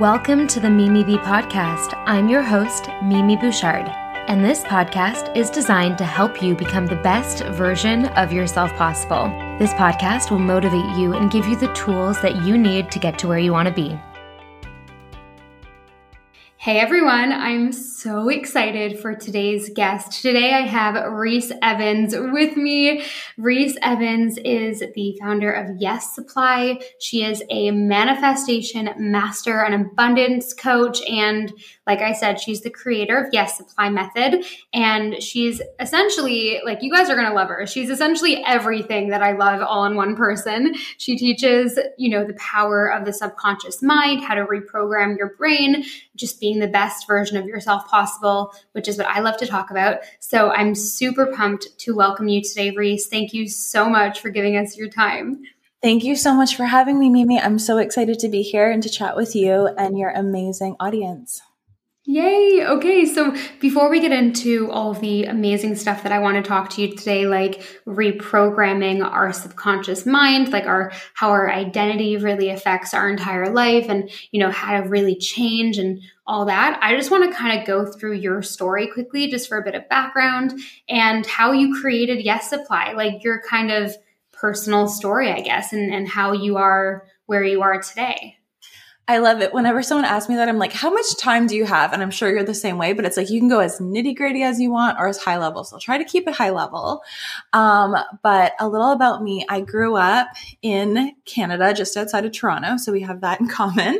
Welcome to the Mimi Bee podcast. I'm your host, Mimi Bouchard, and this podcast is designed to help you become the best version of yourself possible. This podcast will motivate you and give you the tools that you need to get to where you want to be. Hey everyone, I'm so excited for today's guest. Today I have Reese Evans with me. Reese Evans is the founder of Yes Supply. She is a manifestation master, an abundance coach, and like I said, she's the creator of Yes Supply Method. And she's essentially, like, you guys are gonna love her. She's essentially everything that I love all in one person. She teaches, you know, the power of the subconscious mind, how to reprogram your brain, just being the best version of yourself possible, which is what I love to talk about. So I'm super pumped to welcome you today, Reese. Thank you so much for giving us your time. Thank you so much for having me, Mimi. I'm so excited to be here and to chat with you and your amazing audience. Yay. Okay. So before we get into all the amazing stuff that I want to talk to you today, like reprogramming our subconscious mind, like our, how our identity really affects our entire life and, you know, how to really change and all that. I just want to kind of go through your story quickly, just for a bit of background and how you created Yes Supply, like your kind of personal story, I guess, and, and how you are where you are today. I love it. Whenever someone asks me that, I'm like, how much time do you have? And I'm sure you're the same way, but it's like you can go as nitty gritty as you want or as high level. So try to keep it high level. Um, but a little about me. I grew up in Canada, just outside of Toronto. So we have that in common.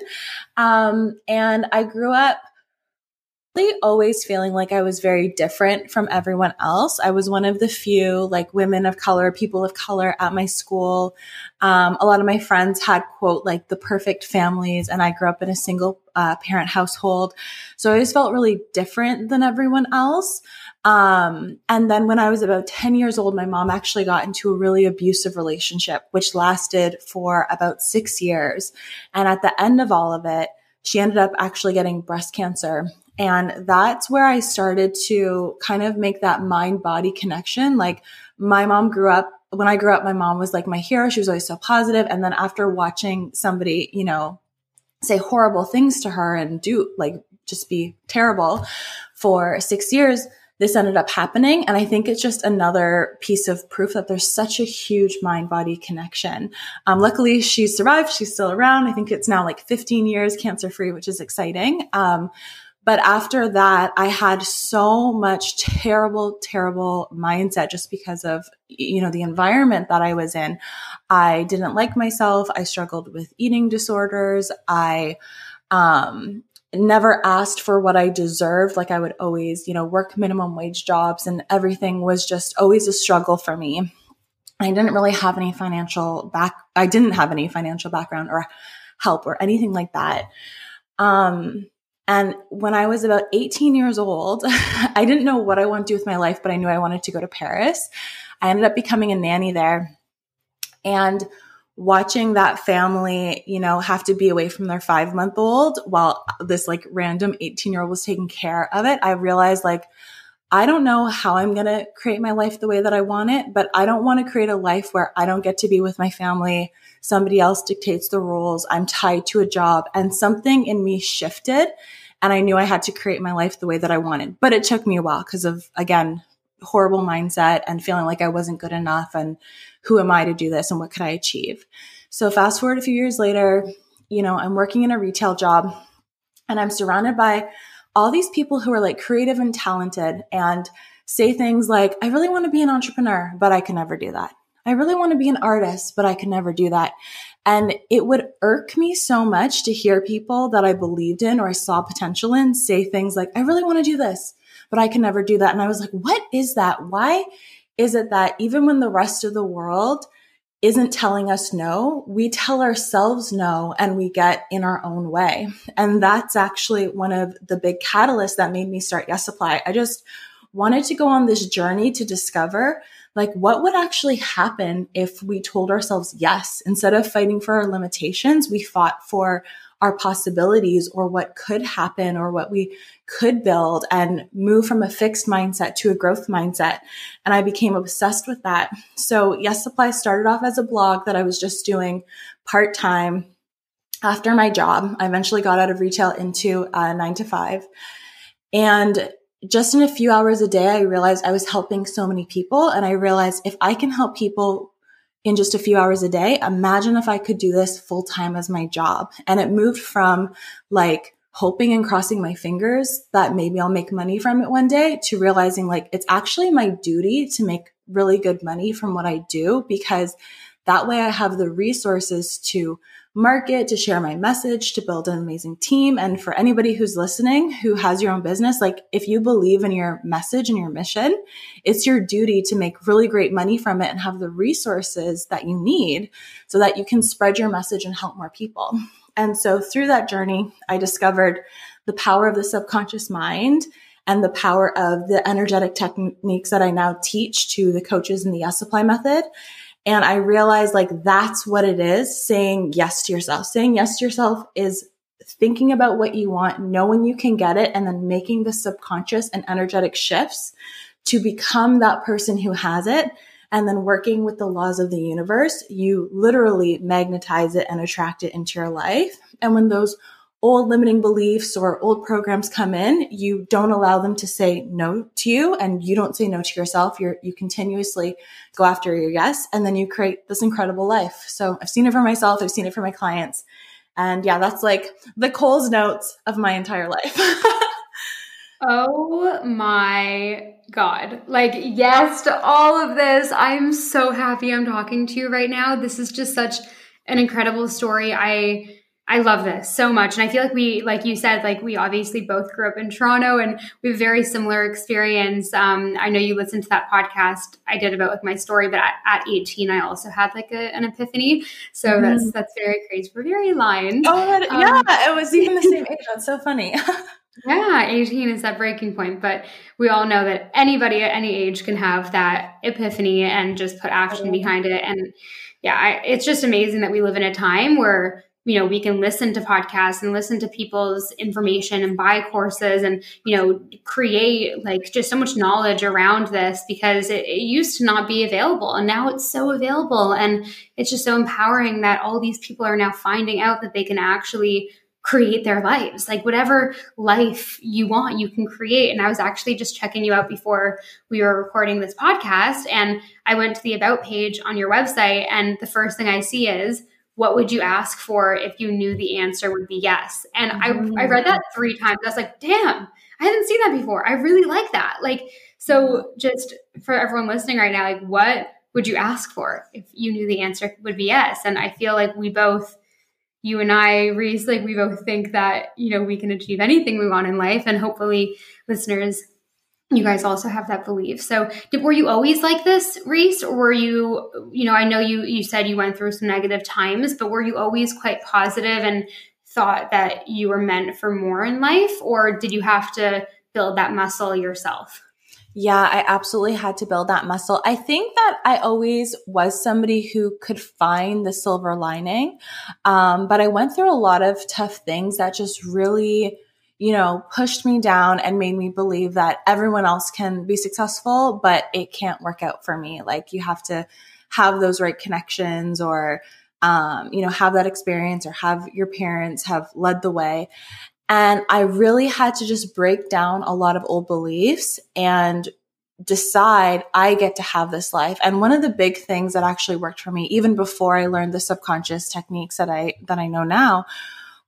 Um, and I grew up always feeling like I was very different from everyone else. I was one of the few like women of color, people of color at my school. Um, a lot of my friends had quote like the perfect families, and I grew up in a single uh, parent household, so I always felt really different than everyone else. Um, and then when I was about 10 years old, my mom actually got into a really abusive relationship, which lasted for about six years. And at the end of all of it, she ended up actually getting breast cancer and that's where I started to kind of make that mind body connection. Like my mom grew up, when I grew up, my mom was like my hero. She was always so positive. And then after watching somebody, you know, say horrible things to her and do like just be terrible for six years, this ended up happening. And I think it's just another piece of proof that there's such a huge mind body connection. Um, luckily, she survived. She's still around. I think it's now like 15 years cancer free, which is exciting. Um, but after that, I had so much terrible, terrible mindset just because of, you know, the environment that I was in. I didn't like myself. I struggled with eating disorders. I, um, never asked for what I deserved. Like I would always, you know, work minimum wage jobs and everything was just always a struggle for me. I didn't really have any financial back, I didn't have any financial background or help or anything like that. Um, and when I was about 18 years old, I didn't know what I wanted to do with my life, but I knew I wanted to go to Paris. I ended up becoming a nanny there. And watching that family, you know, have to be away from their five month old while this like random 18 year old was taking care of it, I realized like, I don't know how I'm going to create my life the way that I want it, but I don't want to create a life where I don't get to be with my family. Somebody else dictates the rules. I'm tied to a job and something in me shifted and I knew I had to create my life the way that I wanted. But it took me a while because of, again, horrible mindset and feeling like I wasn't good enough. And who am I to do this and what could I achieve? So fast forward a few years later, you know, I'm working in a retail job and I'm surrounded by all these people who are like creative and talented and say things like, I really want to be an entrepreneur, but I can never do that. I really want to be an artist, but I can never do that. And it would irk me so much to hear people that I believed in or I saw potential in say things like, I really want to do this, but I can never do that. And I was like, what is that? Why is it that even when the rest of the world isn't telling us no, we tell ourselves no and we get in our own way. And that's actually one of the big catalysts that made me start Yes Supply. I just wanted to go on this journey to discover like what would actually happen if we told ourselves yes instead of fighting for our limitations we fought for our possibilities or what could happen or what we could build and move from a fixed mindset to a growth mindset. And I became obsessed with that. So Yes Supply started off as a blog that I was just doing part time. after my job. I eventually got out of retail into uh, nine to five. And just in a few hours a day, I realized I was helping so many people. And I realized if I can help people in just a few hours a day, imagine if I could do this full time as my job. And it moved from like hoping and crossing my fingers that maybe I'll make money from it one day to realizing like it's actually my duty to make really good money from what I do because that way I have the resources to market, to share my message, to build an amazing team. And for anybody who's listening who has your own business, like if you believe in your message and your mission, it's your duty to make really great money from it and have the resources that you need so that you can spread your message and help more people. And so through that journey, I discovered the power of the subconscious mind and the power of the energetic techniques that I now teach to the coaches in the Yes Supply method. And I realized like that's what it is saying yes to yourself. Saying yes to yourself is thinking about what you want, knowing you can get it, and then making the subconscious and energetic shifts to become that person who has it. And then working with the laws of the universe, you literally magnetize it and attract it into your life. And when those old limiting beliefs or old programs come in, you don't allow them to say no to you and you don't say no to yourself. You're, you continuously go after your yes and then you create this incredible life. So I've seen it for myself. I've seen it for my clients. And yeah, that's like the Coles notes of my entire life. oh my God. Like, yes to all of this. I'm so happy I'm talking to you right now. This is just such an incredible story. I, I love this so much. And I feel like we, like you said, like we obviously both grew up in Toronto and we have very similar experience. Um, I know you listened to that podcast I did about like my story, but at, at 18, I also had like a, an epiphany. So mm-hmm. that's, that's very crazy. We're very aligned. Oh, um, yeah. It was even the same age. That's so funny. yeah, 18 is that breaking point. But we all know that anybody at any age can have that epiphany and just put action behind it. And yeah, I, it's just amazing that we live in a time where you know we can listen to podcasts and listen to people's information and buy courses and you know create like just so much knowledge around this because it, it, used to not be available and now it's so available. And it's just so empowering that all these people are now finding out that they can actually create their lives. Like whatever life you want you can create. And i was actually just checking you out before we were recording this podcast and i went to the about page on your website and the first thing i see is what would you ask for if you knew the answer would be yes? And mm-hmm. I, I read that three times. I was like, damn, I hadn't seen that before. I really like that. Like, so just for everyone listening right now, like, what would you ask for if you knew the answer would be yes? And I feel like we both, you and I, Reese, like we both think that, you know, we can achieve anything we want in life. And hopefully listeners you guys also have that belief. So, did, were you always like this, Reese, or were you, you know, I know you you said you went through some negative times, but were you always quite positive and thought that you were meant for more in life, or did you have to build that muscle yourself? Yeah, I absolutely had to build that muscle. I think that I always was somebody who could find the silver lining, um, but I went through a lot of tough things that just really you know, pushed me down and made me believe that everyone else can be successful, but it can't work out for me. Like you have to have those right connections or, um, you know, have that experience or have your parents have led the way. And I really had to just break down a lot of old beliefs and decide I get to have this life. And one of the big things that actually worked for me, even before I learned the subconscious techniques that I, that I know now,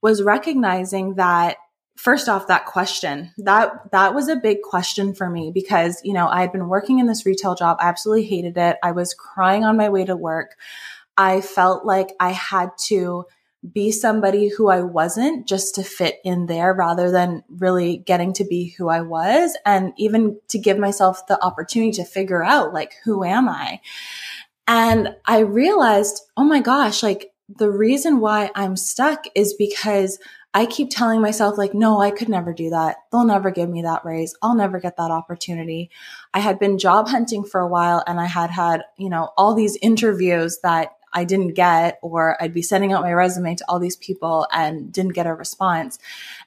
was recognizing that first off that question that that was a big question for me because you know i had been working in this retail job. I absolutely hated it. I was crying on my way to work. I felt like i had to be somebody who i wasn't just to fit in there rather than really getting to be who i was and even to give myself the opportunity to figure out like who am i? And i realized oh my gosh like the reason why i'm stuck is because I keep telling myself, like, no, I could never do that. They'll never give me that raise. I'll never get that opportunity. I had been job hunting for a while and I had had, you know, all these interviews that I didn't get, or I'd be sending out my resume to all these people and didn't get a response.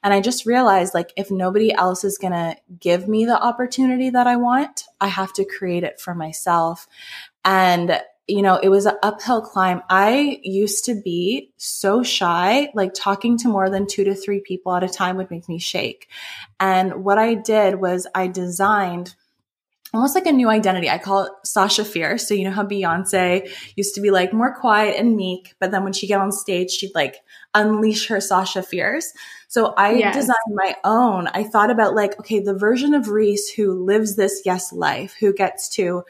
And I just realized, like, if nobody else is going to give me the opportunity that I want, I have to create it for myself. And you know, it was an uphill climb. I used to be so shy, like talking to more than two to three people at a time would make me shake. And what I did was I designed almost like a new identity. I call it Sasha Fierce. So you know how Beyonce used to be like more quiet and meek, but then when she get on stage, she'd like unleash her Sasha Fierce. So I yes. designed my own. I thought about like, okay, the version of Reese who lives this yes life, who gets to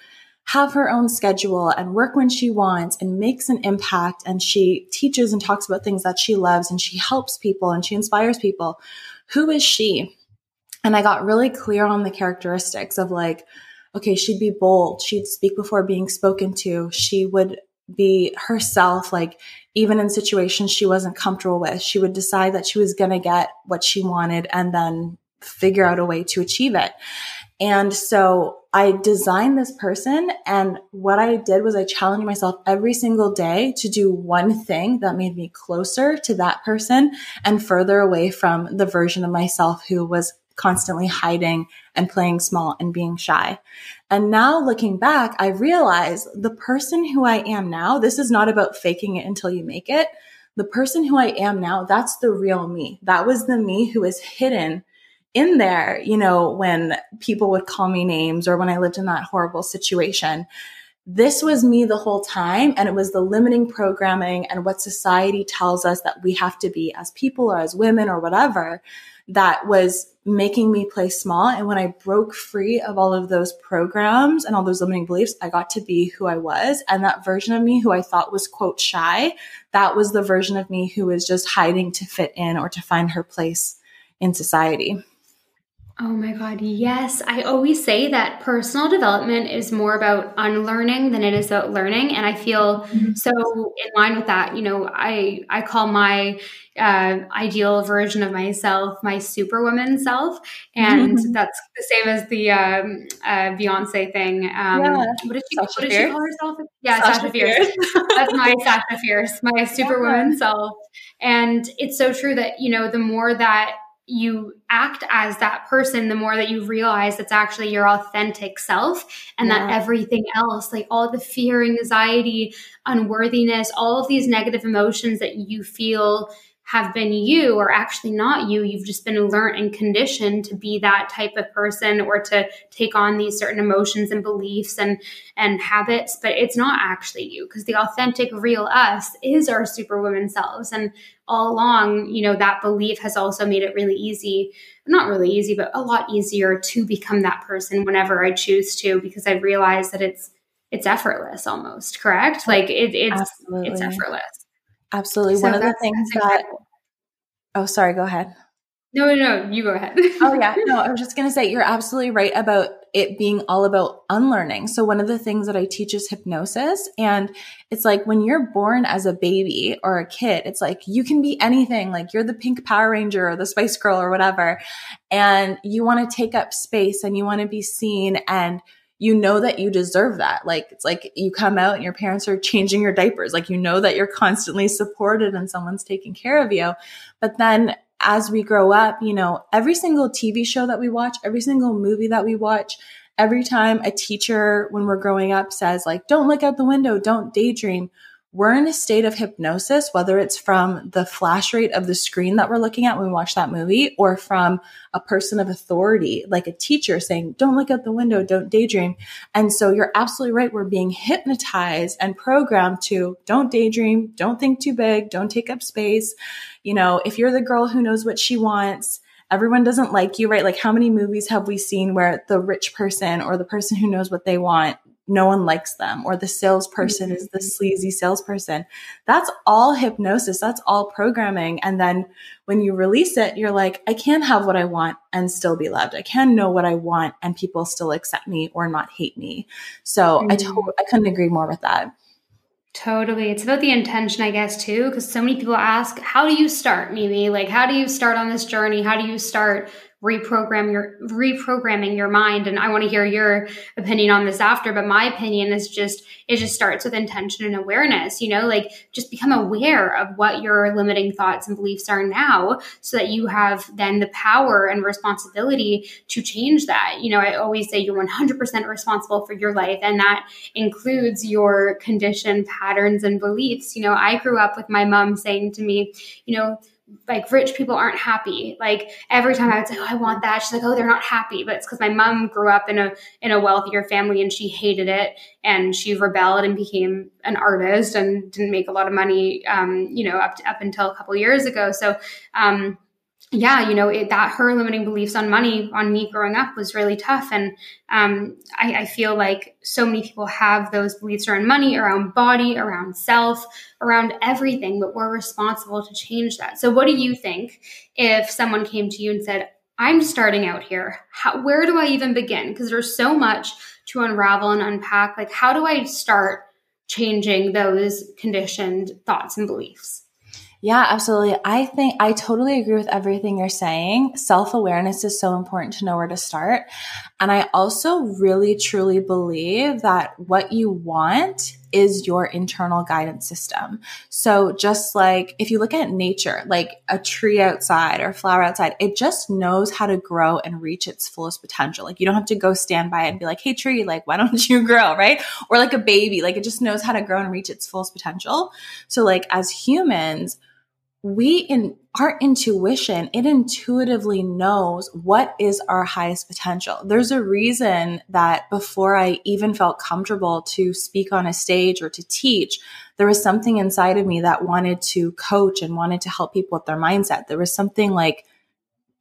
have her own schedule and work when she wants and makes an impact and she teaches and talks about things that she loves and she helps people and she inspires people. Who is she? And I got really clear on the characteristics of like, okay, she'd be bold. She'd speak before being spoken to. She would be herself, like even in situations she wasn't comfortable with. She would decide that she was going to get what she wanted and then figure out a way to achieve it. And so I designed this person and what I did was I challenged myself every single day to do one thing that made me closer to that person and further away from the version of myself who was constantly hiding and playing small and being shy. And now looking back, I realize the person who I am now, this is not about faking it until you make it. The person who I am now, that's the real me. That was the me who was hidden in there, you know, when people would call me names or when I lived in that horrible situation. This was me the whole time. And it was the limiting programming and what society tells us that we have to be as people or as women or whatever that was making me play small. And when I broke free of all of those programs and all those limiting beliefs, I got to be who I was. And that version of me who I thought was quote shy, that was the version of me who was just hiding to fit in or to find her place in society. Oh my God, yes. I always say that personal development is more about unlearning than it is about learning. And I feel mm-hmm. so in line with that. You know, I, I call my uh, ideal version of myself my superwoman self. And mm-hmm. that's the same as the um, uh, Beyonce thing. Um, yeah. What did, she, what did she call herself? Yeah, Sasha, Sasha Fierce. Fierce. that's my Sasha Fierce, my superwoman yeah. self. And it's so true that, you know, the more that you act as that person, the more that you realize it's actually your authentic self and yeah. that everything else, like all the fear, anxiety, unworthiness, all of these negative emotions that you feel have been you or actually not you. You've just been learned and conditioned to be that type of person or to take on these certain emotions and beliefs and and habits, but it's not actually you because the authentic real us is our superwoman selves. And all along, you know, that belief has also made it really easy, not really easy, but a lot easier to become that person whenever I choose to because I realize that it's it's effortless almost, correct? Like it, it's Absolutely. it's effortless. Absolutely. So One of the things that, oh, sorry, go ahead. No, no, no, you go ahead. oh, yeah. No, I was just going to say, you're absolutely right about it being all about unlearning. So, one of the things that I teach is hypnosis. And it's like when you're born as a baby or a kid, it's like you can be anything. Like you're the pink Power Ranger or the Spice Girl or whatever. And you want to take up space and you want to be seen. And you know that you deserve that. Like it's like you come out and your parents are changing your diapers. Like you know that you're constantly supported and someone's taking care of you. But then as we grow up, you know, every single TV show that we watch, every single movie that we watch, every time a teacher when we're growing up says like, don't look out the window, don't daydream, we're in a state of hypnosis, whether it's from the flash rate of the screen that we're looking at when we watch that movie or from a person of authority, like a teacher saying, don't look out the window, don't daydream. And so you're absolutely right. We're being hypnotized and programmed to don't daydream, don't think too big, don't take up space. You know, if you're the girl who knows what she wants, everyone doesn't like you, right? Like how many movies have we seen where the rich person or the person who knows what they want no one likes them or the salesperson is the mm-hmm. sleazy salesperson. That's all hypnosis. That's all programming. And then when you release it, you're like, I can have what I want and still be loved. I can know what I want and people still accept me or not hate me. So mm-hmm. I, to- I couldn't agree more with that. Totally. It's about the intention, I guess, too, because so many people ask, how do you start, Mimi? Like, how do you start on this journey? How do you start reprogram your reprogramming your mind. And i want to hear your opinion on this after but my opinion is just it just starts with intention and awareness you know like just become aware of what your limiting thoughts and beliefs are now so that you have then the power and responsibility to change that. You know i always say you're 100% responsible for your life and that includes your conditioned patterns and beliefs. You know i grew up with my mom saying to me you know like rich people aren't happy. Like every time I would say, "Oh, I want that," she's like, "Oh, they're not happy." But it's because my mom grew up in a in a wealthier family and she hated it, and she rebelled and became an artist and didn't make a lot of money, um, you know, up to, up until a couple years ago. So, um, yeah, you know, it, that her limiting beliefs on money on me growing up was really tough. And um, I, I, feel like so many people have those beliefs around money, around body, around self, around everything, but we're responsible to change that. So, what do you think if someone came to you and said, I'm starting out here. How, where do I even begin? Because there's so much to unravel and unpack. Like, how do I start changing those conditioned thoughts and beliefs? Yeah, absolutely. I think I totally agree with everything you're saying. Self awareness is so important to know where to start. And I also really truly believe that what you want is your internal guidance system. So just like if you look at nature, like a tree outside or a flower outside, it just knows how to grow and reach its fullest potential. Like you don't have to go stand by it and be like, Hey tree, like, why don't you grow? Right. Or like a baby, like it just knows how to grow and reach its fullest potential. So like as humans, we in our intuition, it intuitively knows what is our highest potential. There's a reason that before I even felt comfortable to speak on a stage or to teach, there was something inside of me that wanted to coach and wanted to help people with their mindset. There was something like,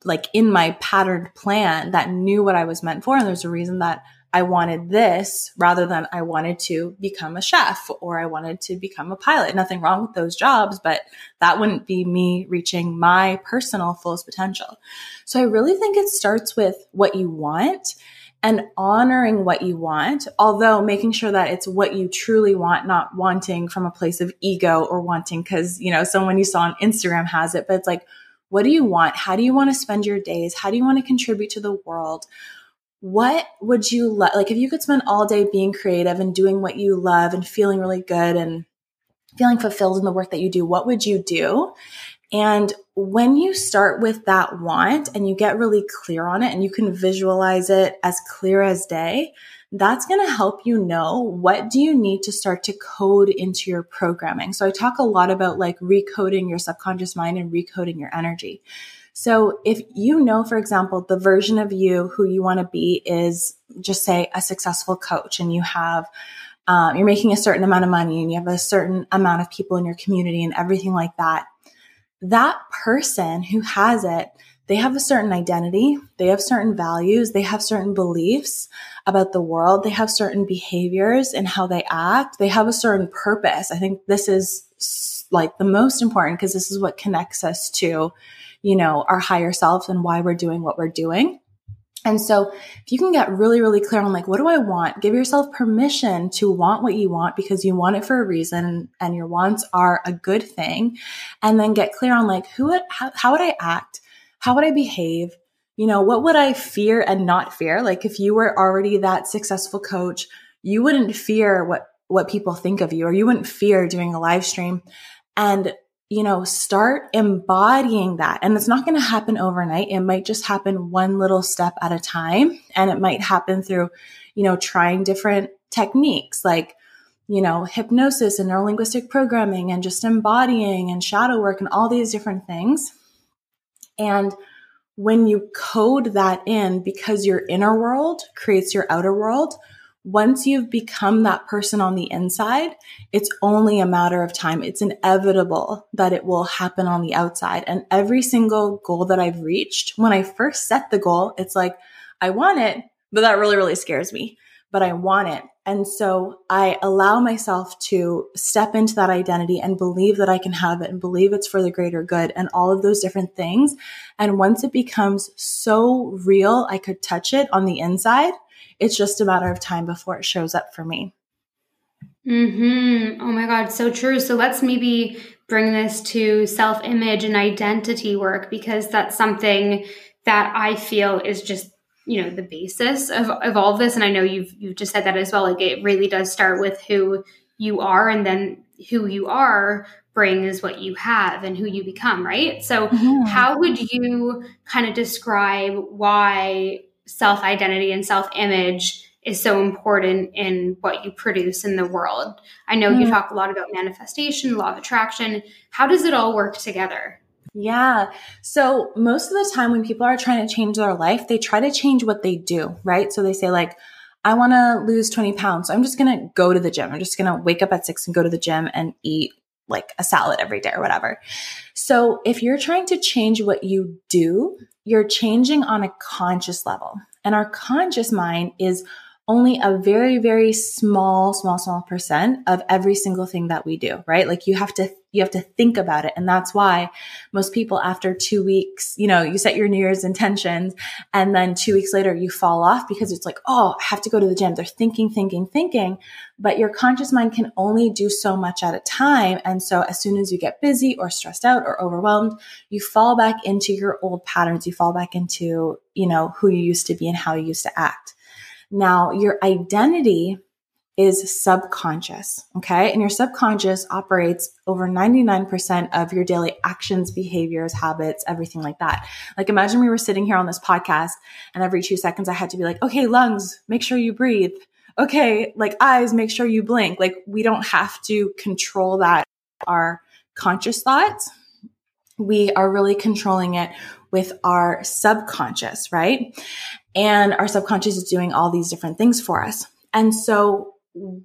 like in my patterned plan that knew what I was meant for. And there's a reason that I wanted this rather than I wanted to become a chef or I wanted to become a pilot. Nothing wrong with those jobs, but that wouldn't be me reaching my personal fullest potential. So I really think it starts with what you want and honoring what you want, although making sure that it's what you truly want, not wanting from a place of ego or wanting because, you know, someone you saw on Instagram has it, but it's like, what do you want? How do you want to spend your days? How do you want to contribute to the world? What would you lo- like if you could spend all day being creative and doing what you love and feeling really good and feeling fulfilled in the work that you do what would you do? And when you start with that want and you get really clear on it and you can visualize it as clear as day that's going to help you know what do you need to start to code into your programming. So i talk a lot about like recoding your subconscious mind and recoding your energy so if you know, for example, the version of you who you want to be is just say a successful coach and you have, um, you're making a certain amount of money and you have a certain amount of people in your community and everything like that. That person who has it, they have a certain identity, they have certain values, they have certain beliefs about the world, they have certain behaviors and how they act, they have a certain purpose. I think this is like the most important because this is what connects us to you know, our higher self and why we're doing what we're doing. And so if you can get really, really clear on like, what do I want? Give yourself permission to want what you want because you want it for a reason and your wants are a good thing. And then get clear on like, who would, how, how would I act? How would I behave? You know, what would I fear and not fear? Like if you were already that successful coach, you wouldn't fear what, what people think of you or you wouldn't fear doing a live stream. And you know, start embodying that. And it's not going to happen overnight. It might just happen one little step at a time. And it might happen through, you know, trying different techniques like, you know, hypnosis and neurolinguistic programming and just embodying and shadow work and all these different things. And when you code that in because your inner world creates your outer world, once you've become that person on the inside, it's only a matter of time. It's inevitable that it will happen on the outside. And every single goal that I've reached, when I first set the goal, it's like, I want it, but that really, really scares me, but I want it. And so I allow myself to step into that identity and believe that I can have it and believe it's for the greater good and all of those different things. And once it becomes so real, I could touch it on the inside it's just a matter of time before it shows up for me. Hmm. Oh my God, so true. So let's maybe bring this to self-image and identity work because that's something that I feel is just you know the basis of, of all of this and i know you've you've just said that as well like it really does start with who you are and then who you are brings what you have and who you become right so mm-hmm. how would you kind of describe why self identity and self image is so important in what you produce in the world i know mm-hmm. you talk a lot about manifestation law of attraction how does it all work together yeah. So most of the time when people are trying to change their life, they try to change what they do, right? So they say like, I want to lose 20 pounds. So I'm just going to go to the gym. I'm just going to wake up at six and go to the gym and eat like a salad every day or whatever. So if you're trying to change what you do, you're changing on a conscious level. And our conscious mind is only a very, very small, small, small percent of every single thing that we do, right? Like you have to, you have to think about it. And that's why most people after two weeks, you know, you set your New Year's intentions and then two weeks later you fall off because it's like, oh, I have to go to the gym. They're thinking, thinking, thinking, but your conscious mind can only do so much at a time. And so as soon as you get busy or stressed out or overwhelmed, you fall back into your old patterns. You fall back into, you know, who you used to be and how you used to act. Now, your identity is subconscious. Okay. And your subconscious operates over 99% of your daily actions, behaviors, habits, everything like that. Like imagine we were sitting here on this podcast and every two seconds I had to be like, okay, lungs, make sure you breathe. Okay. Like eyes, make sure you blink. Like we don't have to control that. Our conscious thoughts. We are really controlling it with our subconscious, right? And our subconscious is doing all these different things for us. And so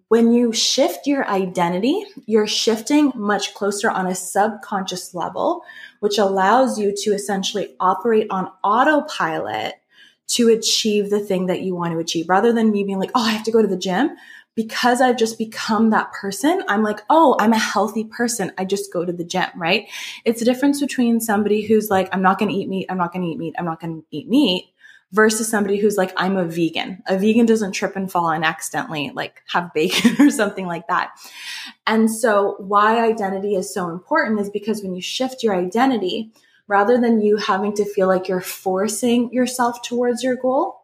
when you shift your identity, you're shifting much closer on a subconscious level, which allows you to essentially operate on autopilot to achieve the thing that you want to achieve rather than me being like, oh, I have to go to the gym. Because I've just become that person, I'm like, oh, I'm a healthy person. I just go to the gym, right? It's a difference between somebody who's like, I'm not going to eat meat. I'm not going to eat meat. I'm not going to eat meat versus somebody who's like, I'm a vegan. A vegan doesn't trip and fall and accidentally like have bacon or something like that. And so why identity is so important is because when you shift your identity, rather than you having to feel like you're forcing yourself towards your goal,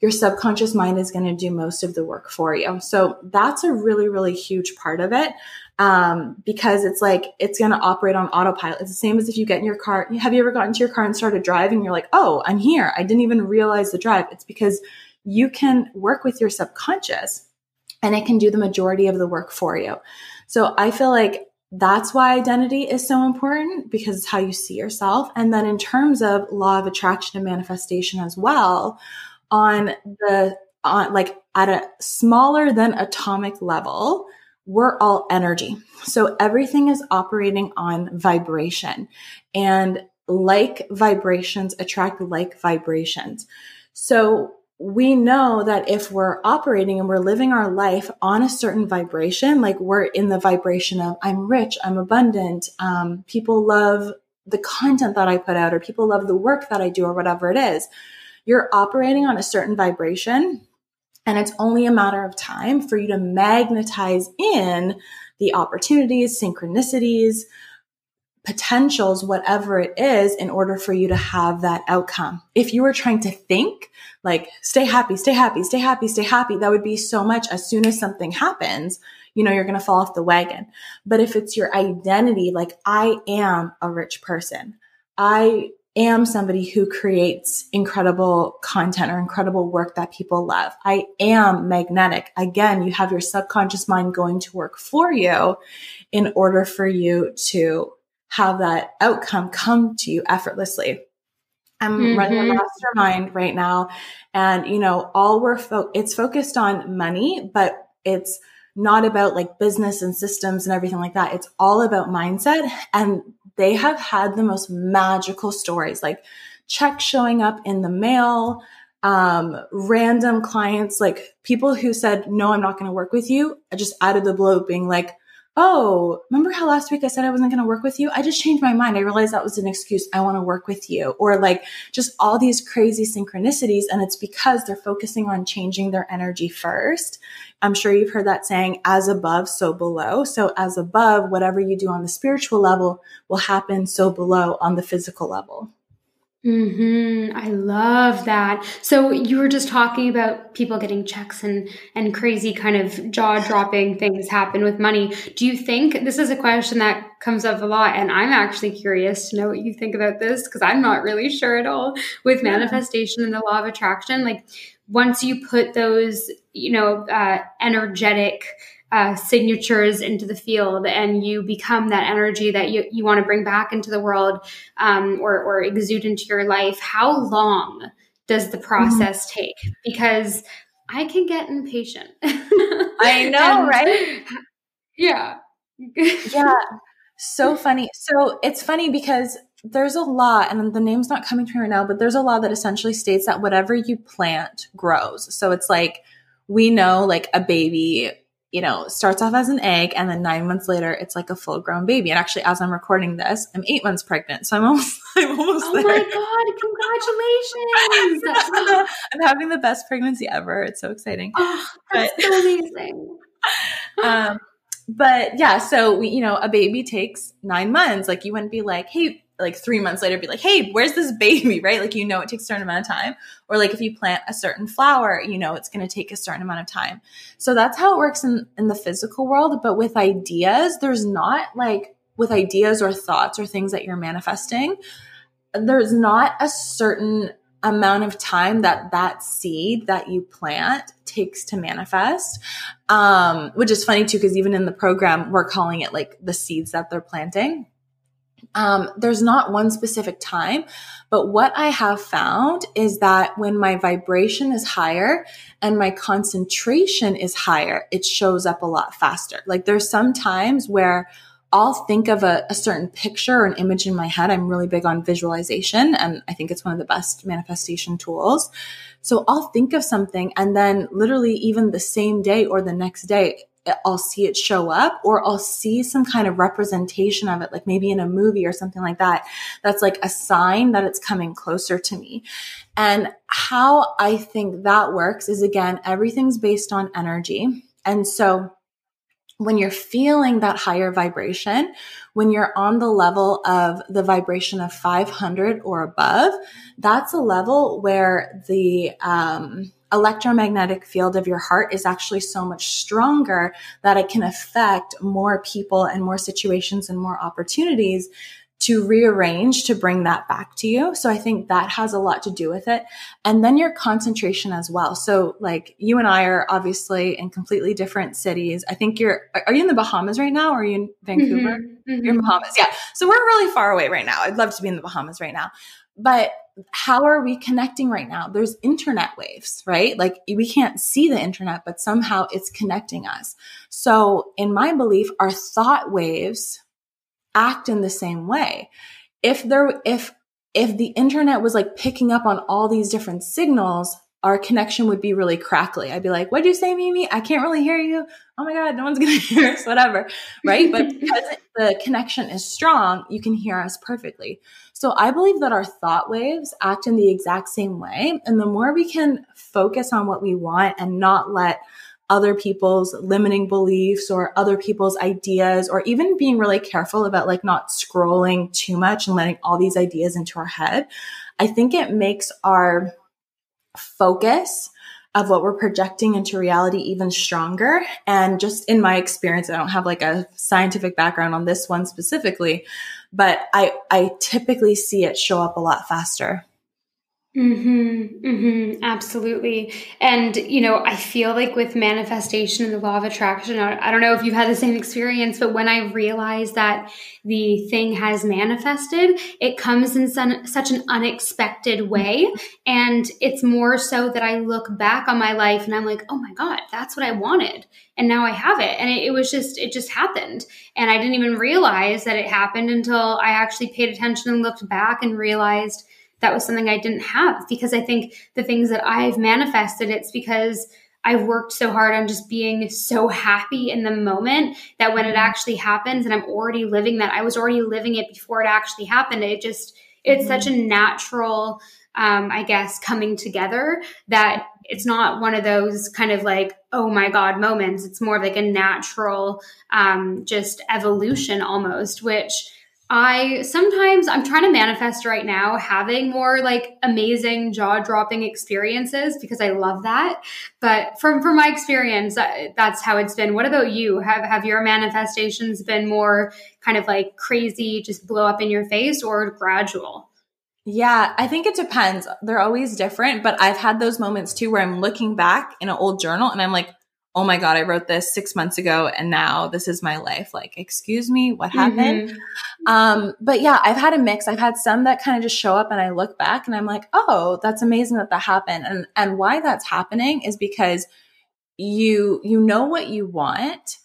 your subconscious mind is going to do most of the work for you. So that's a really, really huge part of it um, because it's like it's going to operate on autopilot. It's the same as if you get in your car. Have you ever gotten to your car and started driving? You're like, oh, I'm here. I didn't even realize the drive. It's because you can work with your subconscious and it can do the majority of the work for you. So I feel like that's why identity is so important because it's how you see yourself. And then in terms of law of attraction and manifestation as well, on the on like at a smaller than atomic level, we're all energy. So everything is operating on vibration and like vibrations attract like vibrations. So we know that if we're operating and we're living our life on a certain vibration, like we're in the vibration of I'm rich, I'm abundant, um, people love the content that I put out, or people love the work that I do, or whatever it is, you're operating on a certain vibration and it's only a matter of time for you to magnetize in the opportunities, synchronicities, potentials, whatever it is, in order for you to have that outcome. If you were trying to think like, stay happy, stay happy, stay happy, stay happy, that would be so much as soon as something happens, you know, you're going to fall off the wagon. But if it's your identity, like, I am a rich person. I am somebody who creates incredible content or incredible work that people love. I am magnetic. Again, you have your subconscious mind going to work for you in order for you to have that outcome come to you effortlessly. I'm mm-hmm. running a mastermind right now and you know, all we're fo- it's focused on money, but it's not about like business and systems and everything like that. It's all about mindset and they have had the most magical stories, like checks showing up in the mail, um, random clients, like people who said, no, I'm not going to work with you. I just added the blue being like, Oh, remember how last week I said I wasn't going to work with you? I just changed my mind. I realized that was an excuse. I want to work with you. Or like just all these crazy synchronicities. And it's because they're focusing on changing their energy first. I'm sure you've heard that saying, as above, so below. So as above, whatever you do on the spiritual level will happen so below on the physical level. Hmm. I love that. So you were just talking about people getting checks and and crazy kind of jaw dropping things happen with money. Do you think this is a question that comes up a lot, and I'm actually curious to know what you think about this because I'm not really sure at all with manifestation and the law of attraction. Like once you put those, you know, uh, energetic uh, signatures into the field and you become that energy that you, you want to bring back into the world um, or, or exude into your life, how long does the process mm-hmm. take? Because I can get impatient. I know, right? Yeah. yeah. So funny. So it's funny because there's a law, and the name's not coming to me right now, but there's a law that essentially states that whatever you plant grows. So it's like we know, like a baby you know, starts off as an egg and then nine months later it's like a full grown baby. And actually, as I'm recording this, I'm eight months pregnant. So I'm almost, I'm almost oh there. my God, congratulations. I'm having the best pregnancy ever. It's so exciting. Oh, that's but, so amazing. um, but yeah, so we, you know, a baby takes nine months. Like you wouldn't be like, hey, like three months later be like, hey, where's this baby? Right? Like, you know, it takes a certain amount of time. Or like if you plant a certain flower, you know, it's going to take a certain amount of time. So that's how it works in, in the physical world. But with ideas, there's not like with ideas or thoughts or things that you're manifesting, there's not a certain amount of time that that seed that you plant takes to manifest um, which is funny too because even in the program we're calling it like the seeds that they're planting um, there's not one specific time, but what I have found is that when my vibration is higher and my concentration is higher, it shows up a lot faster. Like there's some times where I'll think of a, a, certain picture or an image in my head. I'm really big on visualization and I think it's one of the best manifestation tools. So I'll think of something and then literally even the same day or the next day, I'll see it show up or I'll see some kind of representation of it, like maybe in a movie or something like that. That's like a sign that it's coming closer to me. And how I think that works is again, everything's based on energy. And so when you're feeling that higher vibration, when you're on the level of the vibration of 500 or above, that's a level where the, um, electromagnetic field of your heart is actually so much stronger that it can affect more people and more situations and more opportunities to rearrange to bring that back to you. So I think that has a lot to do with it. And then your concentration as well. So like you and I are obviously in completely different cities. I think you're, are you in the Bahamas right now or are you in Vancouver? Mm-hmm. Mm-hmm. You're in Bahamas. Yeah. So we're really far away right now. I'd love to be in the Bahamas right now. But how are we connecting right now? There's internet waves, right? Like we can't see the internet, but somehow it's connecting us. So in my belief, our thought waves act in the same way. If there, if, if the internet was like picking up on all these different signals, our connection would be really crackly. I'd be like, what'd you say, Mimi? I can't really hear you. Oh my God, no one's going to hear us, whatever. Right. but because the connection is strong, you can hear us perfectly. So I believe that our thought waves act in the exact same way. And the more we can focus on what we want and not let other people's limiting beliefs or other people's ideas, or even being really careful about like not scrolling too much and letting all these ideas into our head, I think it makes our focus of what we're projecting into reality even stronger. And just in my experience, I don't have like a scientific background on this one specifically, but I, I typically see it show up a lot faster. Mm-hmm, mm-hmm, absolutely. And, you know, I feel like with manifestation and the law of attraction, I don't know if you've had the same experience, but when I realize that the thing has manifested, it comes in some, such an unexpected way. And it's more so that I look back on my life and I'm like, oh my God, that's what I wanted. And now I have it. And it, it was just, it just happened. And I didn't even realize that it happened until I actually paid attention and looked back and realized that was something I didn't have because I think the things that I've manifested, it's because I've worked so hard on just being so happy in the moment that when it mm-hmm. actually happens and I'm already living that, I was already living it before it actually happened. It just, it's mm-hmm. such a natural, um, I guess, coming together that it's not one of those kind of like, oh my God moments. It's more like a natural, um, just evolution almost, which I sometimes I'm trying to manifest right now having more like amazing jaw-dropping experiences because I love that. But from from my experience, uh, that's how it's been. What about you? Have have your manifestations been more kind of like crazy, just blow up in your face, or gradual? Yeah, I think it depends. They're always different, but I've had those moments too where I'm looking back in an old journal and I'm like, oh my God, I wrote this six months ago and now this is my life. Like, excuse me, what happened? Mm-hmm. Um, but yeah, I've had a mix. I've had some that kind of just show up and I look back and I'm like, oh, that's amazing that that happened. And, and why that's happening is because you, you know what you want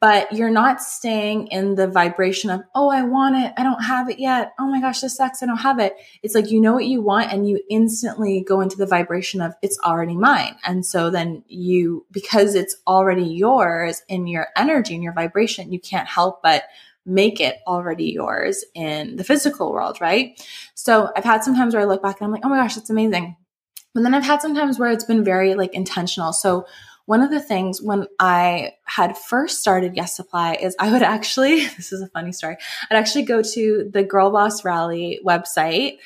but you're not staying in the vibration of, oh, I want it. I don't have it yet. Oh my gosh, this sucks. I don't have it. It's like you know what you want and you instantly go into the vibration of it's already mine. And so then you, because it's already yours in your energy and your vibration, you can't help but make it already yours in the physical world, right? So I've had some times where I look back and I'm like, oh my gosh, that's amazing. But then I've had some times where it's been very like intentional. So one of the things when I had first started Yes Supply is I would actually, this is a funny story, I'd actually go to the Girlboss Rally website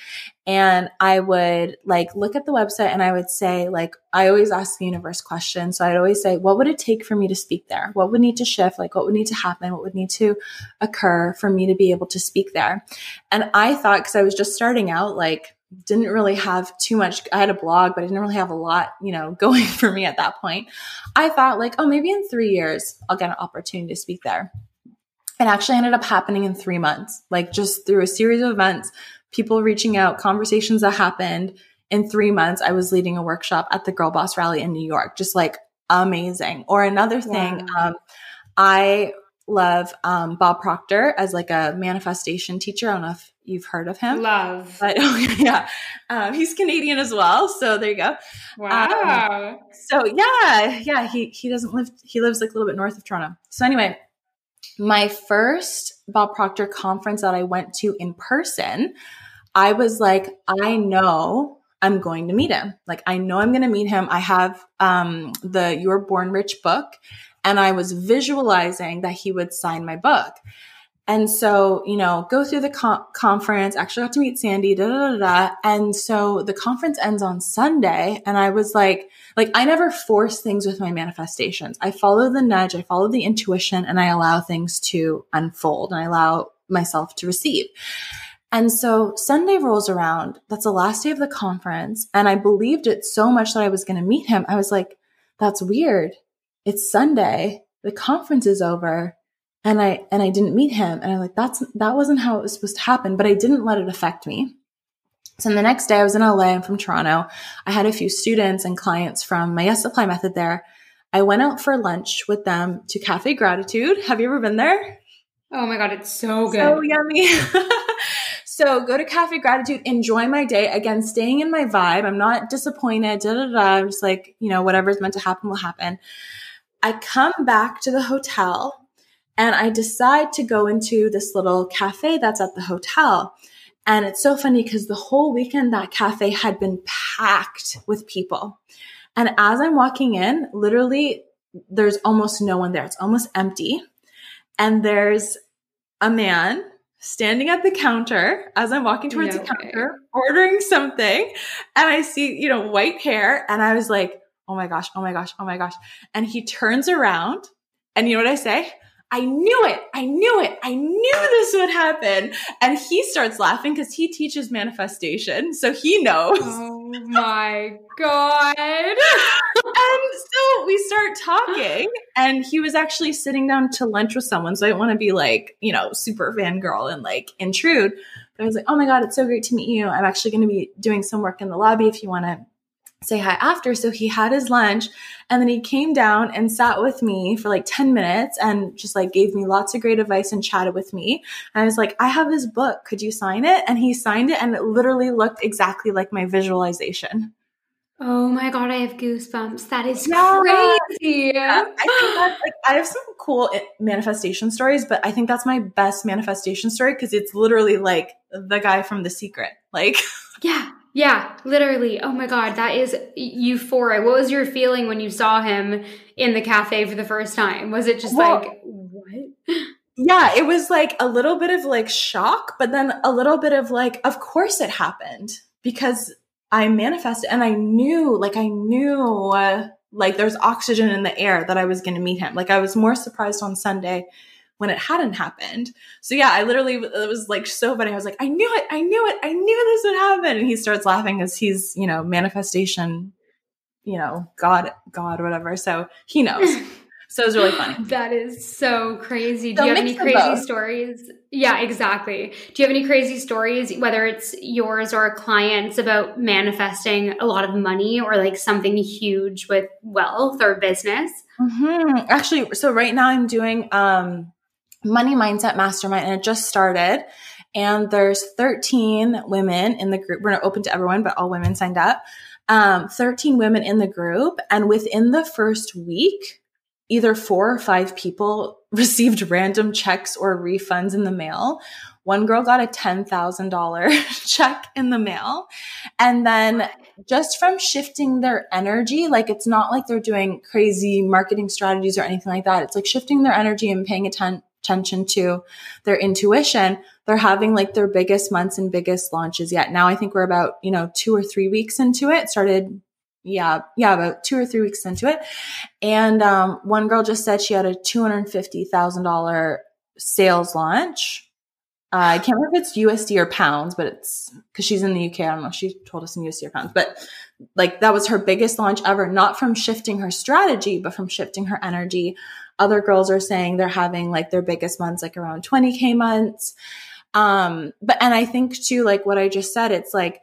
and I would like look at the website and I would say, like, I always ask the universe questions. So I'd always say, what would it take for me to speak there? What would need to shift? Like, what would need to happen? What would need to occur for me to be able to speak there? And I thought, because I was just starting out, like, didn't really have too much. I had a blog, but I didn't really have a lot, you know, going for me at that point. I thought like, oh, maybe in three years I'll get an opportunity to speak there. It actually ended up happening in three months, like just through a series of events, people reaching out, conversations that happened. In three months, I was leading a workshop at the Girlboss Rally in New York, just like amazing. Or another thing, wow. um, I love um, Bob Proctor as like a manifestation teacher. I don't know if you've heard of him. Love. But oh, yeah, um, he's Canadian as well. So there you go. Wow. Um, so yeah, yeah, he he doesn't live. He lives like a little bit north of Toronto. So anyway, my first Bob Proctor conference that I went to in person, I was like, I know I'm going to meet him. Like I know I'm going to meet him. I have um, the You're Born Rich book and I was visualizing that he would sign my book. And so, you know, go through the con- conference, actually got to meet Sandy, da, da, da, da. And so the conference ends on Sunday. And I was like, like, I never force things with my manifestations. I follow the nudge, I follow the intuition, and I allow things to unfold and I allow myself to receive. And so Sunday rolls around. That's the last day of the conference. And I believed it so much that I was going to meet him. I was like, that's weird it's Sunday, the conference is over, and I and I didn't meet him. And I'm like, that's that wasn't how it was supposed to happen, but I didn't let it affect me. So the next day I was in LA, I'm from Toronto. I had a few students and clients from my Yes Supply method there. I went out for lunch with them to Cafe Gratitude. Have you ever been there? Oh my God, it's so good. So yummy. so go to Cafe Gratitude, enjoy my day. Again, staying in my vibe. I'm not disappointed. Da, da, da. I'm just like, you know, whatever's meant to happen will happen. I come back to the hotel and I decide to go into this little cafe that's at the hotel. And it's so funny because the whole weekend that cafe had been packed with people. And as I'm walking in, literally, there's almost no one there. It's almost empty. And there's a man standing at the counter as I'm walking towards no the counter, ordering something. And I see, you know, white hair. And I was like, oh my gosh, oh my gosh, oh my gosh. And he turns around and you know what I say? I knew it. I knew it. I knew this would happen. And he starts laughing because he teaches manifestation. So he knows. Oh my God. and so we start talking. And he was actually sitting down to lunch with someone. So I don't want to be like, you know, super fangirl and like intrude. But I was like, oh my God, it's so great to meet you. I'm actually going to be doing some work in the lobby if you want to say hi after. So he had his lunch and then he came down and sat with me for like 10 minutes and just like gave me lots of great advice and chatted with me. And I was like, I have his book. Could you sign it? And he signed it and it literally looked exactly like my visualization. Oh my god, I have goosebumps. That is yeah. crazy. Yeah, I think like I have some cool eh, manifestation stories, but I think that's my best manifestation story because it's literally like the guy from The Secret. Like, yeah, yeah, literally. Oh my God, that is euphoric. What was your feeling when you saw him in the cafe for the first time? Was it just well, like, what? yeah, it was like a little bit of like shock, but then a little bit of like, of course it happened because I manifested and I knew, like, I knew, uh, like, there's oxygen in the air that I was going to meet him. Like, I was more surprised on Sunday when it hadn't happened. So yeah, I literally, it was like so funny. I was like, I knew it. I knew it. I knew this would happen. And he starts laughing as he's, you know, manifestation, you know, God, God, whatever. So he knows. So it was really funny. that is so crazy. Do you have any crazy stories? Yeah, exactly. Do you have any crazy stories, whether it's yours or a client's, about manifesting a lot of money or like something huge with wealth or business? Mm-hmm. Actually, so right now I'm doing um, Money Mindset Mastermind, and it just started. And there's 13 women in the group. We're not open to everyone, but all women signed up. Um, 13 women in the group. And within the first week, either four or five people received random checks or refunds in the mail. One girl got a $10,000 check in the mail. And then just from shifting their energy, like it's not like they're doing crazy marketing strategies or anything like that. It's like shifting their energy and paying attention attention to their intuition, they're having like their biggest months and biggest launches yet. Now I think we're about, you know, two or three weeks into it. Started yeah, yeah, about two or three weeks into it. And um, one girl just said she had a $250,000 sales launch. Uh, I can't remember if it's USD or pounds, but it's because she's in the UK. I don't know. She told us in USD or pounds, but like that was her biggest launch ever, not from shifting her strategy, but from shifting her energy. Other girls are saying they're having like their biggest months, like around 20K months. Um, but, and I think too, like what I just said, it's like,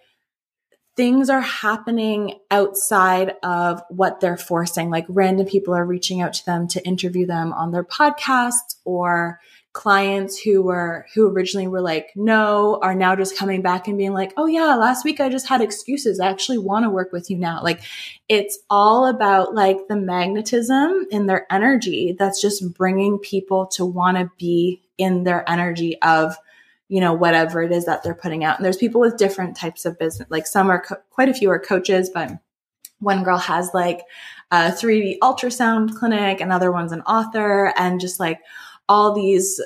things are happening outside of what they're forcing. Like random people are reaching out to them to interview them on their podcasts or clients who were, who originally were like, no, are now just coming back and being like, oh yeah, last week I just had excuses. I actually want to work with you now. Like it's all about like the magnetism in their energy that's just bringing people to want to be in their energy of, you know, whatever it is that they're putting out. And there's people with different types of business. Like some are, co- quite a few are coaches, but one girl has like a 3D ultrasound clinic, another one's an author, and just like all these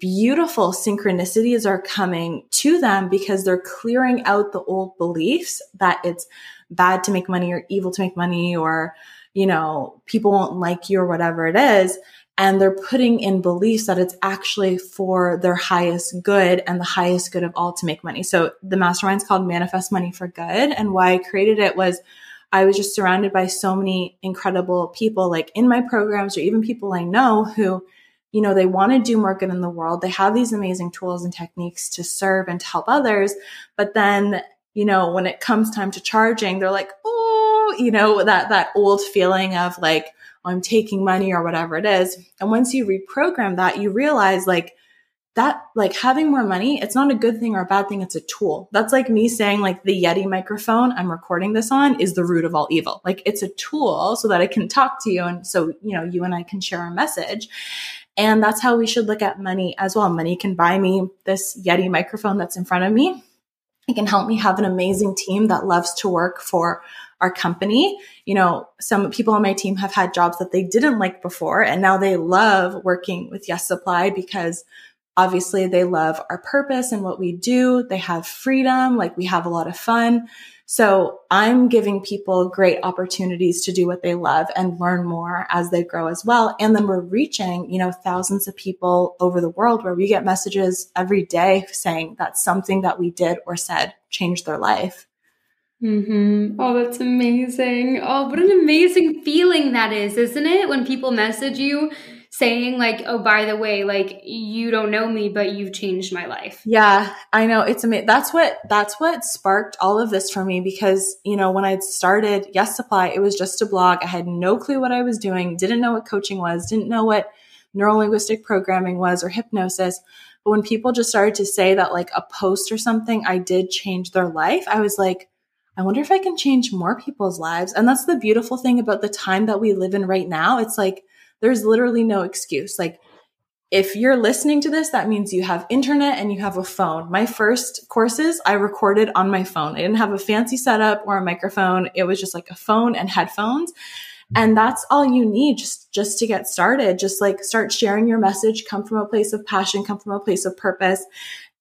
beautiful synchronicities are coming to them because they're clearing out the old beliefs that it's bad to make money or evil to make money or, you know, people won't like you or whatever it is and they're putting in beliefs that it's actually for their highest good and the highest good of all to make money. So the mastermind's called Manifest Money for Good. And why I created it was I was just surrounded by so many incredible people, like in my programs or even people I know who, you know, they want to do more good in the world. They have these amazing tools and techniques to serve and to help others. But then, you know, when it comes time to charging, they're like, oh, you know, that, that old feeling of like, oh, I'm taking money or whatever it is. And once you reprogram that, you realize like that, like having more money, it's not a good thing or a bad thing. It's a tool. That's like me saying like the Yeti microphone I'm recording this on is the root of all evil. Like it's a tool so that I can talk to you. And so, you know, you and I can share a message. And that's how we should look at money as well. Money can buy me this Yeti microphone that's in front of me. It can help me have an amazing team that loves to work for our company. You know, some people on my team have had jobs that they didn't like before and now they love working with Yes Supply because obviously they love our purpose and what we do. They have freedom, like we have a lot of fun. So I'm giving people great opportunities to do what they love and learn more as they grow as well. And then we're reaching, you know, thousands of people over the world where we get messages every day saying that something that we did or said changed their life. Mm-hmm. Oh, that's amazing. Oh, what an amazing feeling that is, isn't it? When people message you saying, like, oh, by the way, like, you don't know me, but you've changed my life. Yeah, I know. It's amazing. That's what, that's what sparked all of this for me because, you know, when I started Yes Supply, it was just a blog. I had no clue what I was doing, didn't know what coaching was, didn't know what neuro linguistic programming was or hypnosis. But when people just started to say that, like, a post or something I did change their life, I was like, I wonder if I can change more people's lives. And that's the beautiful thing about the time that we live in right now. It's like there's literally no excuse. Like if you're listening to this, that means you have internet and you have a phone. My first courses I recorded on my phone. I didn't have a fancy setup or a microphone. It was just like a phone and headphones. And that's all you need just, just to get started. Just like start sharing your message, come from a place of passion, come from a place of purpose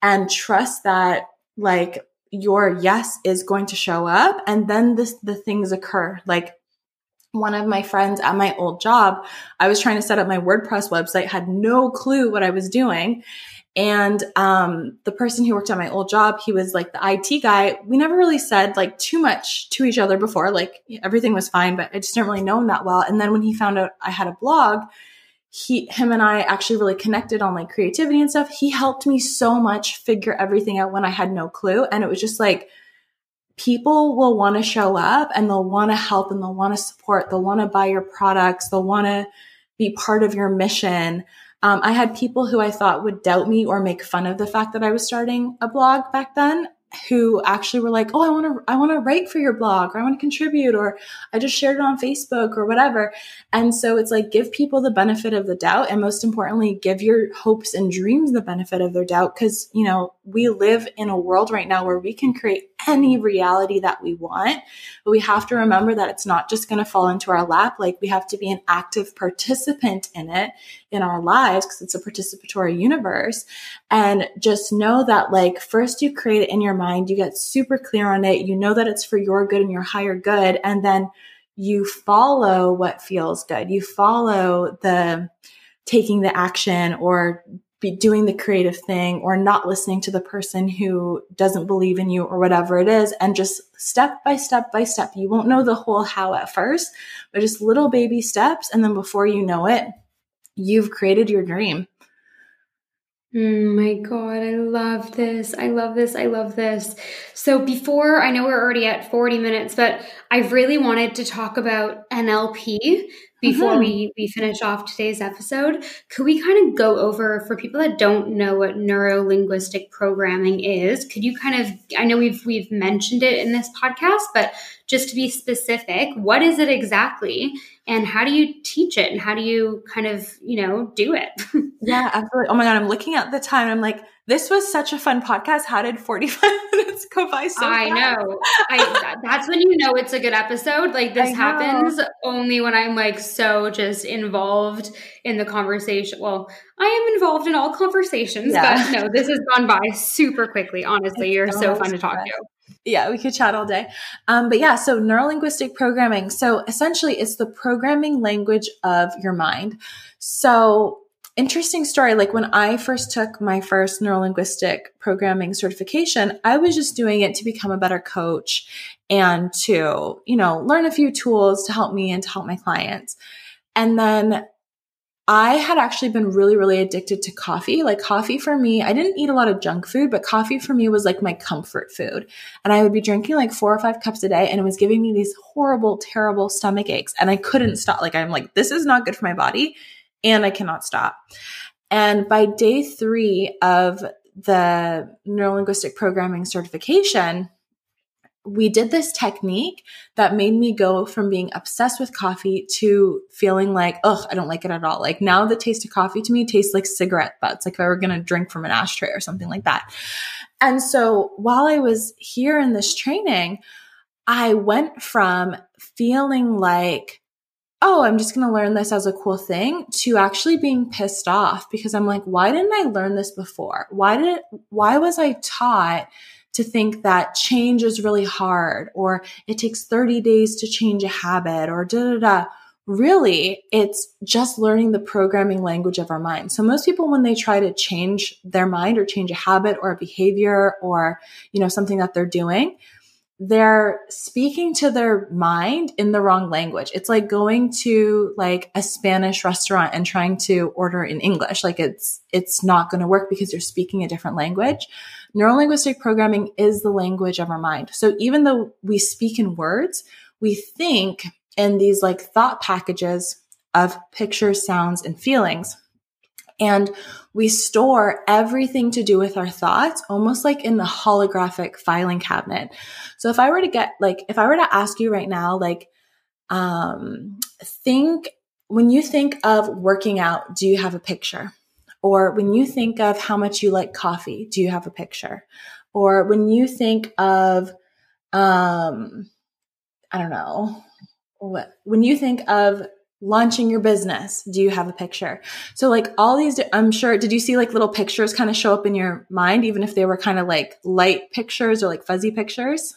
and trust that like your yes is going to show up and then this, the things occur. Like one of my friends at my old job, I was trying to set up my WordPress website, had no clue what I was doing. And um, the person who worked at my old job, he was like the IT guy. We never really said like too much to each other before. Like everything was fine, but I just didn't really know him that well. And then when he found out I had a blog, he, him and I actually really connected on like creativity and stuff. He helped me so much figure everything out when I had no clue. And it was just like, people will want to show up and they'll want to help and they'll want to support. They'll want to buy your products. They'll want to be part of your mission. Um, I had people who I thought would doubt me or make fun of the fact that I was starting a blog back then who actually were like, "Oh, I want to I want to write for your blog or I want to contribute or I just shared it on Facebook or whatever." And so it's like give people the benefit of the doubt and most importantly, give your hopes and dreams the benefit of their doubt cuz, you know, we live in a world right now where we can create any reality that we want, but we have to remember that it's not just going to fall into our lap. Like we have to be an active participant in it in our lives because it's a participatory universe. And just know that like first you create it in your mind, you get super clear on it. You know that it's for your good and your higher good. And then you follow what feels good. You follow the taking the action or be doing the creative thing or not listening to the person who doesn't believe in you or whatever it is. And just step by step by step, you won't know the whole how at first, but just little baby steps. And then before you know it, you've created your dream. Oh my God, I love this. I love this. I love this. So, before I know we're already at 40 minutes, but I really wanted to talk about NLP before mm-hmm. we, we finish off today's episode. Could we kind of go over for people that don't know what neuro linguistic programming is? Could you kind of I know we've we've mentioned it in this podcast, but just to be specific, what is it exactly? And how do you teach it? And how do you kind of, you know, do it? yeah, absolutely. Oh my God, I'm looking at the time. I'm like, this was such a fun podcast. How did 45 minutes go by so I know. I, that's when you know it's a good episode. Like this happens only when I'm like so just involved in the conversation. Well, I am involved in all conversations, yeah. but no, this has gone by super quickly. Honestly, it's you're so fun to talk to. Yeah, we could chat all day. Um, but yeah, so neurolinguistic programming. So essentially, it's the programming language of your mind. So interesting story. Like when I first took my first neurolinguistic programming certification, I was just doing it to become a better coach and to, you know, learn a few tools to help me and to help my clients. And then I had actually been really, really addicted to coffee. Like coffee for me, I didn't eat a lot of junk food, but coffee for me was like my comfort food. And I would be drinking like four or five cups a day and it was giving me these horrible, terrible stomach aches. And I couldn't stop. Like I'm like, this is not good for my body and I cannot stop. And by day three of the neurolinguistic programming certification, we did this technique that made me go from being obsessed with coffee to feeling like, oh, I don't like it at all. Like now the taste of coffee to me tastes like cigarette butts, like if I were going to drink from an ashtray or something like that. And so while I was here in this training, I went from feeling like oh, I'm just going to learn this as a cool thing to actually being pissed off because I'm like, why didn't I learn this before? Why did why was I taught to think that change is really hard or it takes 30 days to change a habit or da da da? Really, it's just learning the programming language of our mind. So most people, when they try to change their mind or change a habit or a behavior or, you know, something that they're doing, they're speaking to their mind in the wrong language. It's like going to like a Spanish restaurant and trying to order in English. Like it's, it's not going to work because you're speaking a different language. Neurolinguistic programming is the language of our mind. So even though we speak in words, we think in these like thought packages of pictures, sounds, and feelings. And we store everything to do with our thoughts almost like in the holographic filing cabinet. So if I were to get like, if I were to ask you right now, like, um, think when you think of working out, do you have a picture? Or when you think of how much you like coffee, do you have a picture? Or when you think of, um, I don't know, when you think of launching your business, do you have a picture? So like all these, I'm sure, did you see like little pictures kind of show up in your mind, even if they were kind of like light pictures or like fuzzy pictures?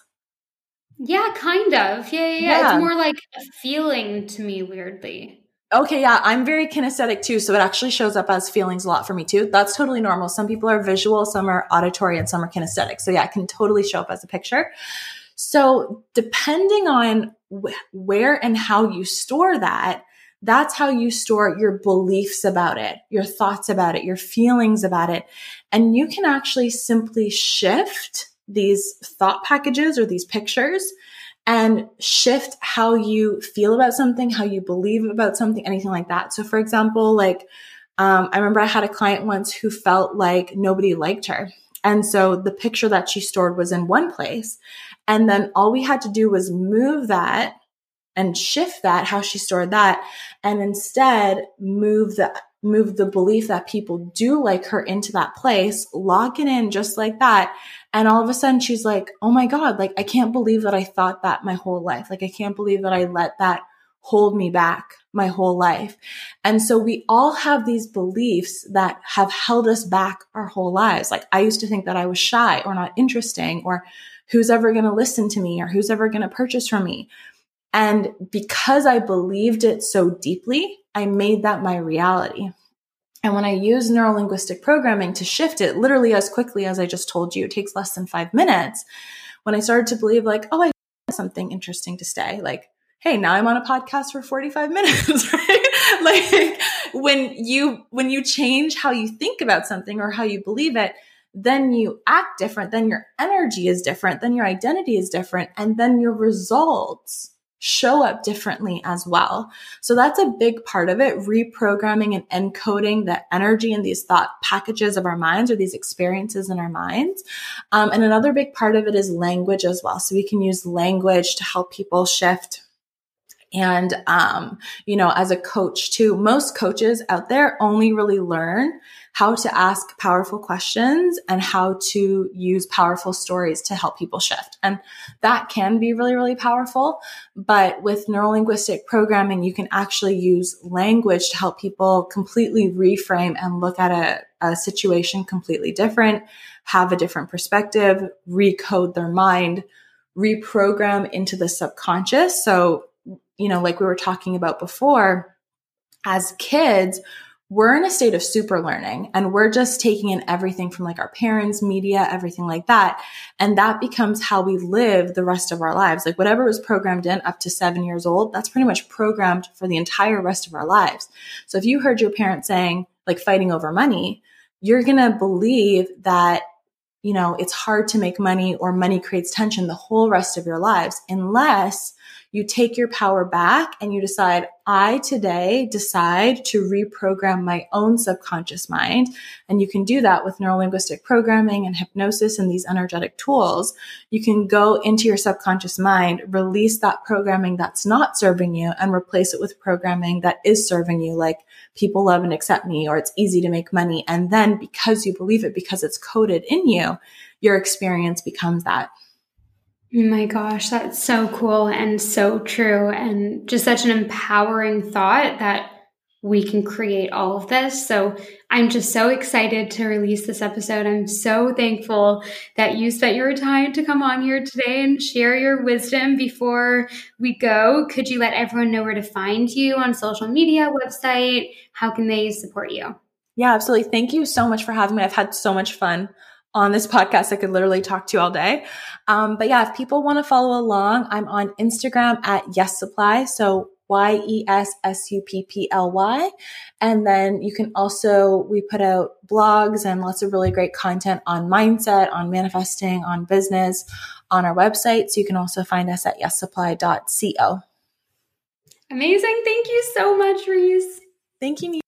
Yeah, kind of. Yeah, yeah, yeah. It's more like a feeling to me, weirdly. Okay, yeah, I'm very kinesthetic too, so it actually shows up as feelings a lot for me too. That's totally normal. Some people are visual, some are auditory, and some are kinesthetic. So yeah, it can totally show up as a picture. So depending on wh- where and how you store that, that's how you store your beliefs about it, your thoughts about it, your feelings about it. And you can actually simply shift these thought packages or these pictures and shift how you feel about something, how you believe about something, anything like that. So, for example, like, um, I remember I had a client once who felt like nobody liked her. And so the picture that she stored was in one place. And then all we had to do was move that and shift that, how she stored that, and instead move the move the belief that people do like her into that place, lock it in just like that. And all of a sudden she's like, Oh my God, like I can't believe that I thought that my whole life. Like I can't believe that I let that hold me back my whole life. And so we all have these beliefs that have held us back our whole lives. Like I used to think that I was shy or not interesting or who's ever going to listen to me or who's ever going to purchase from me. And because I believed it so deeply, I made that my reality. And when I use neurolinguistic programming to shift it literally as quickly as I just told you, it takes less than five minutes. When I started to believe, like, oh, I something interesting to say, like, hey, now I'm on a podcast for 45 minutes, right? like when you, when you change how you think about something or how you believe it, then you act different, then your energy is different, then your identity is different, and then your results show up differently as well. So that's a big part of it, reprogramming and encoding the energy in these thought packages of our minds or these experiences in our minds. Um, and another big part of it is language as well. So we can use language to help people shift and um, you know as a coach too most coaches out there only really learn how to ask powerful questions and how to use powerful stories to help people shift. And that can be really, really powerful. But with neurolinguistic programming, you can actually use language to help people completely reframe and look at a, a situation completely different, have a different perspective, recode their mind, reprogram into the subconscious. So, you know, like we were talking about before, as kids, we're in a state of super learning and we're just taking in everything from like our parents, media, everything like that. And that becomes how we live the rest of our lives. Like whatever was programmed in up to seven years old, that's pretty much programmed for the entire rest of our lives. So if you heard your parents saying like fighting over money, you're going to believe that you know, it's hard to make money or money creates tension the whole rest of your lives unless you take your power back and you decide, I today decide to reprogram my own subconscious mind. And you can do that with neurolinguistic programming and hypnosis and these energetic tools. You can go into your subconscious mind, release that programming that's not serving you and replace it with programming that is serving you, like people love and accept me, or it's easy to make money. And then because you believe it, because it's coded in you, your experience becomes that. My gosh, that's so cool and so true. And just such an empowering thought that we can create all of this. So I'm just so excited to release this episode. I'm so thankful that you spent your time to come on here today and share your wisdom before we go. Could you let everyone know where to find you on social media, website? How can they support you? Yeah, absolutely. Thank you so much for having me. I've had so much fun on this podcast. I could literally talk to you all day. Um, but yeah, if people want to follow along, I'm on Instagram at Yes Supply. So Y E S S U P P L Y. And then you can also, we put out blogs and lots of really great content on mindset, on manifesting, on business on our website. So you can also find us at yessupply.co. Amazing. Thank you so much, Reese. Thank you.